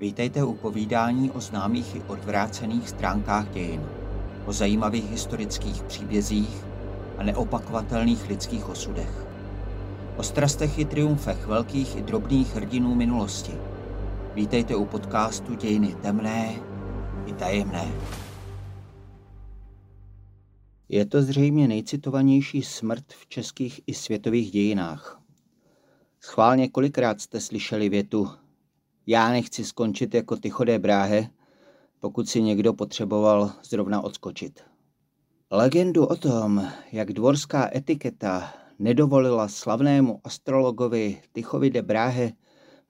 Vítejte u povídání o známých i odvrácených stránkách dějin, o zajímavých historických příbězích a neopakovatelných lidských osudech. O strastech i triumfech velkých i drobných hrdinů minulosti. Vítejte u podcastu Dějiny temné i tajemné. Je to zřejmě nejcitovanější smrt v českých i světových dějinách. Schválně kolikrát jste slyšeli větu já nechci skončit jako ty chodé bráhe, pokud si někdo potřeboval zrovna odskočit. Legendu o tom, jak dvorská etiketa nedovolila slavnému astrologovi Tychovi de Bráhe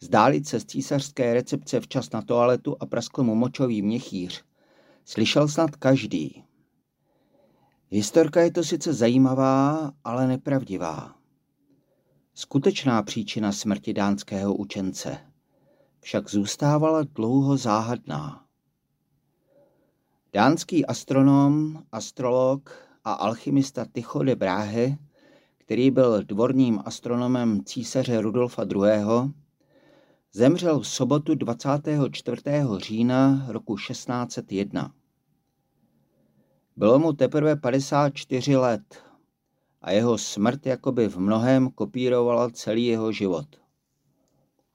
zdálit se z císařské recepce včas na toaletu a praskl mu močový měchýř, slyšel snad každý. Historka je to sice zajímavá, ale nepravdivá. Skutečná příčina smrti dánského učence – však zůstávala dlouho záhadná. Dánský astronom, astrolog a alchymista Tycho de Bráhe, který byl dvorním astronomem císaře Rudolfa II., zemřel v sobotu 24. října roku 1601. Bylo mu teprve 54 let a jeho smrt jakoby v mnohem kopírovala celý jeho život.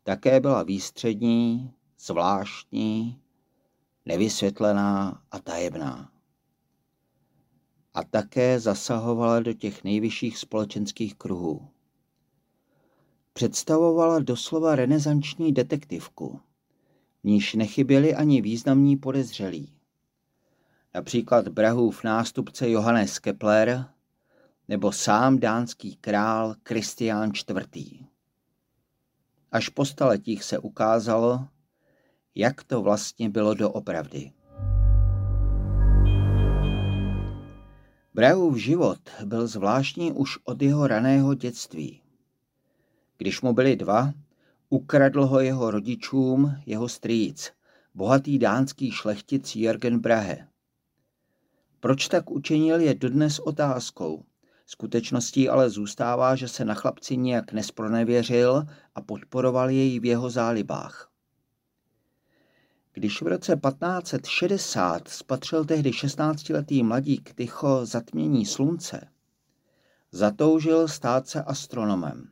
Také byla výstřední, zvláštní, nevysvětlená a tajemná. A také zasahovala do těch nejvyšších společenských kruhů. Představovala doslova renesanční detektivku, v níž nechyběli ani významní podezřelí. Například Brahův nástupce Johannes Kepler nebo sám dánský král Kristián IV. Až po staletích se ukázalo, jak to vlastně bylo doopravdy. Brahův život byl zvláštní už od jeho raného dětství. Když mu byli dva, ukradl ho jeho rodičům jeho strýc, bohatý dánský šlechtic Jürgen Brahe. Proč tak učinil je dodnes otázkou, Skutečností ale zůstává, že se na chlapci nijak nespronevěřil a podporoval jej v jeho zálibách. Když v roce 1560 spatřil tehdy 16-letý mladík Tycho zatmění slunce, zatoužil stát se astronomem.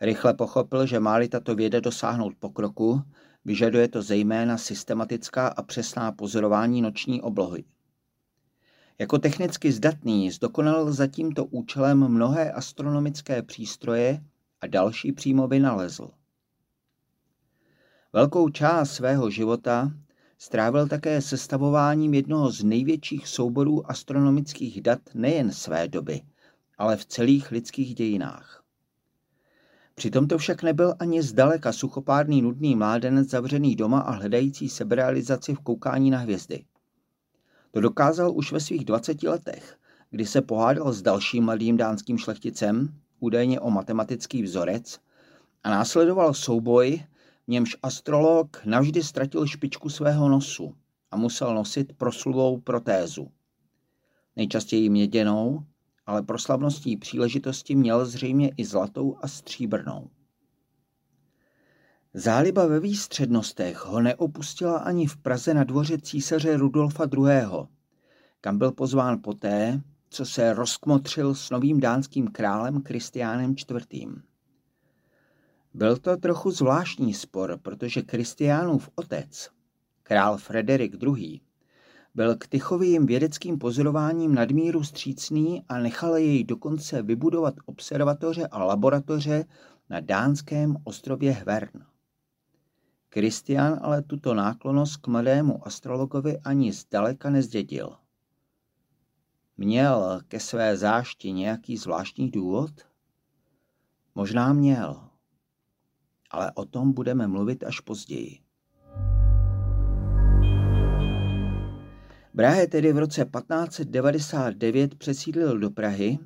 Rychle pochopil, že má-li tato věda dosáhnout pokroku, vyžaduje to zejména systematická a přesná pozorování noční oblohy. Jako technicky zdatný zdokonalil za tímto účelem mnohé astronomické přístroje a další přímo vynalezl. Velkou část svého života strávil také sestavováním jednoho z největších souborů astronomických dat nejen své doby, ale v celých lidských dějinách. Přitom to však nebyl ani zdaleka suchopárný nudný mládenec zavřený doma a hledající seberealizaci v koukání na hvězdy. To dokázal už ve svých 20 letech, kdy se pohádal s dalším mladým dánským šlechticem, údajně o matematický vzorec, a následoval souboj, v němž astrolog navždy ztratil špičku svého nosu a musel nosit proslulou protézu. Nejčastěji měděnou, ale pro slavností příležitosti měl zřejmě i zlatou a stříbrnou. Záliba ve výstřednostech ho neopustila ani v Praze na dvoře císaře Rudolfa II., kam byl pozván poté, co se rozkmotřil s novým dánským králem Kristiánem IV. Byl to trochu zvláštní spor, protože Kristiánův otec, král Frederik II., byl k Tychovým vědeckým pozorováním nadmíru střícný a nechal jej dokonce vybudovat observatoře a laboratoře na dánském ostrově Hvern. Kristián ale tuto náklonost k mladému astrologovi ani zdaleka nezdědil. Měl ke své zášti nějaký zvláštní důvod? Možná měl, ale o tom budeme mluvit až později. Brahe tedy v roce 1599 přesídlil do Prahy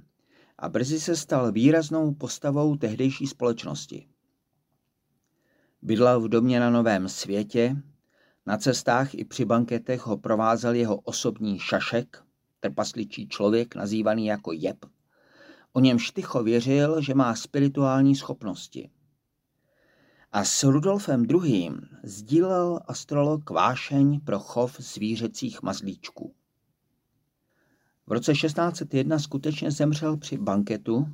a brzy se stal výraznou postavou tehdejší společnosti. Bydlel v domě na Novém světě, na cestách i při banketech ho provázel jeho osobní šašek, trpasličí člověk nazývaný jako Jeb. O něm Štycho věřil, že má spirituální schopnosti. A s Rudolfem II. sdílel astrolog vášeň pro chov zvířecích mazlíčků. V roce 1601 skutečně zemřel při banketu,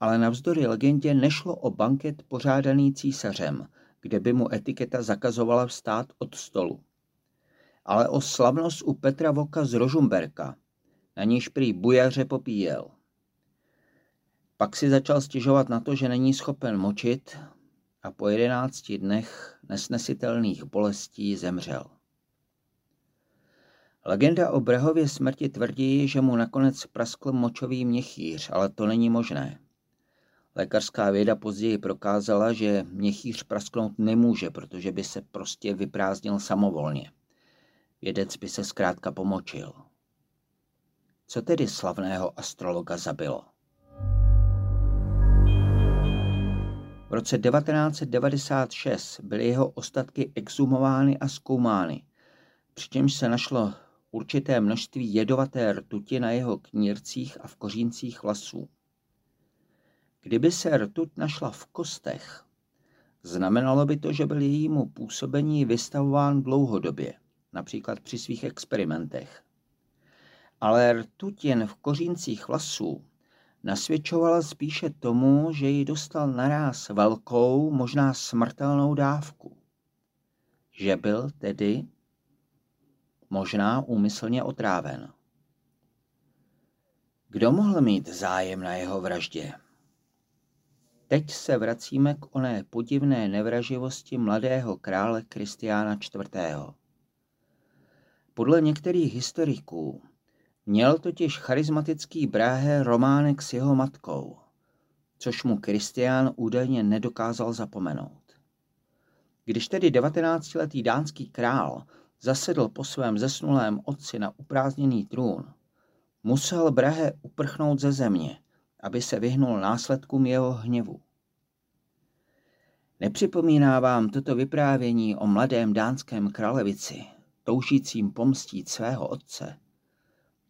ale navzdory legendě nešlo o banket pořádaný císařem, kde by mu etiketa zakazovala vstát od stolu, ale o slavnost u Petra Voka z Rožumberka, na níž prý bujaře popíjel. Pak si začal stěžovat na to, že není schopen močit a po jedenácti dnech nesnesitelných bolestí zemřel. Legenda o Brehově smrti tvrdí, že mu nakonec praskl močový měchýř, ale to není možné. Lékařská věda později prokázala, že měchýř prasknout nemůže, protože by se prostě vyprázdnil samovolně. Vědec by se zkrátka pomočil. Co tedy slavného astrologa zabilo? V roce 1996 byly jeho ostatky exhumovány a zkoumány, přičemž se našlo určité množství jedovaté rtuti na jeho knírcích a v koříncích vlasů. Kdyby se rtuť našla v kostech, znamenalo by to, že byl jejímu působení vystavován dlouhodobě, například při svých experimentech. Ale rtuť jen v koříncích vlasů nasvědčovala spíše tomu, že ji dostal naráz velkou, možná smrtelnou dávku. Že byl tedy možná úmyslně otráven. Kdo mohl mít zájem na jeho vraždě? Teď se vracíme k oné podivné nevraživosti mladého krále Kristiána IV. Podle některých historiků měl totiž charismatický bráhe románek s jeho matkou, což mu Kristián údajně nedokázal zapomenout. Když tedy 19-letý dánský král zasedl po svém zesnulém otci na uprázdněný trůn, musel Brahe uprchnout ze země, aby se vyhnul následkům jeho hněvu. Nepřipomíná vám toto vyprávění o mladém dánském králevici, toužícím pomstít svého otce,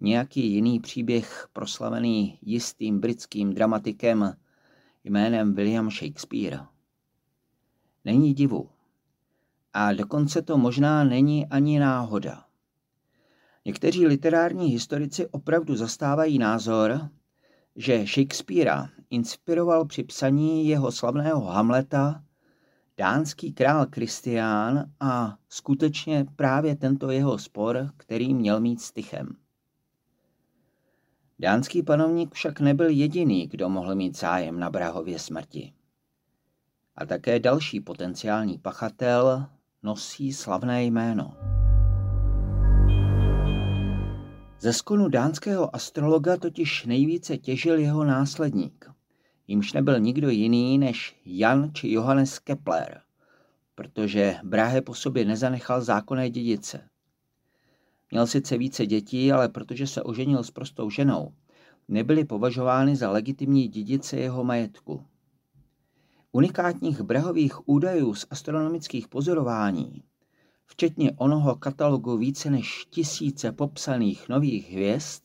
nějaký jiný příběh proslavený jistým britským dramatikem jménem William Shakespeare. Není divu. A dokonce to možná není ani náhoda. Někteří literární historici opravdu zastávají názor, že Shakespearea inspiroval při psaní jeho slavného Hamleta dánský král Kristián a skutečně právě tento jeho spor, který měl mít s Tychem. Dánský panovník však nebyl jediný, kdo mohl mít zájem na Brahově smrti. A také další potenciální pachatel nosí slavné jméno. Ze skonu dánského astrologa totiž nejvíce těžil jeho následník, jimž nebyl nikdo jiný než Jan či Johannes Kepler, protože Brahe po sobě nezanechal zákonné dědice. Měl sice více dětí, ale protože se oženil s prostou ženou, nebyly považovány za legitimní dědice jeho majetku. Unikátních brahových údajů z astronomických pozorování, včetně onoho katalogu více než tisíce popsaných nových hvězd,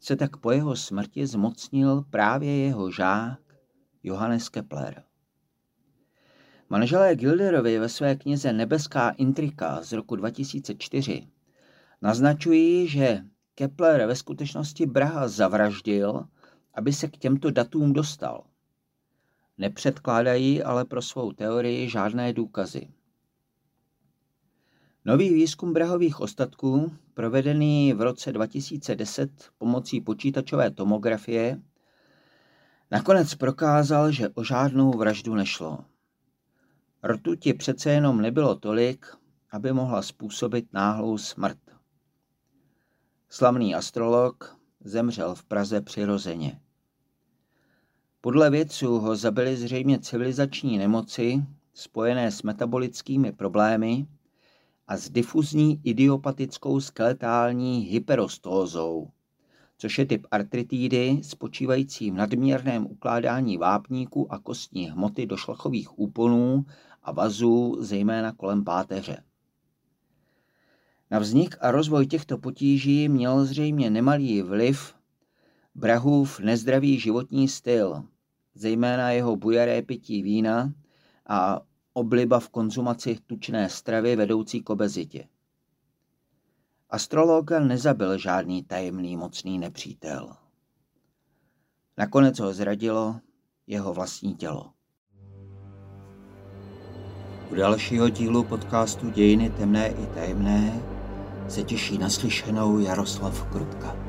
se tak po jeho smrti zmocnil právě jeho žák Johannes Kepler. Manželé Gilderovi ve své knize Nebeská intrika z roku 2004 naznačují, že Kepler ve skutečnosti Braha zavraždil, aby se k těmto datům dostal. Nepředkládají ale pro svou teorii žádné důkazy. Nový výzkum Brahových ostatků, provedený v roce 2010 pomocí počítačové tomografie, nakonec prokázal, že o žádnou vraždu nešlo. Rtuti přece jenom nebylo tolik, aby mohla způsobit náhlou smrt. Slavný astrolog zemřel v Praze přirozeně. Podle vědců ho zabili zřejmě civilizační nemoci spojené s metabolickými problémy a s difuzní idiopatickou skeletální hyperostózou, což je typ artritídy spočívající v nadměrném ukládání vápníku a kostní hmoty do šlachových úponů a vazů, zejména kolem páteře. Na vznik a rozvoj těchto potíží měl zřejmě nemalý vliv Brahův nezdravý životní styl, zejména jeho bujaré pití vína a obliba v konzumaci tučné stravy vedoucí k obezitě. Astrologa nezabil žádný tajemný mocný nepřítel. Nakonec ho zradilo jeho vlastní tělo. U dalšího dílu podcastu Dějiny temné i tajemné se těší naslyšenou Jaroslav Krutka.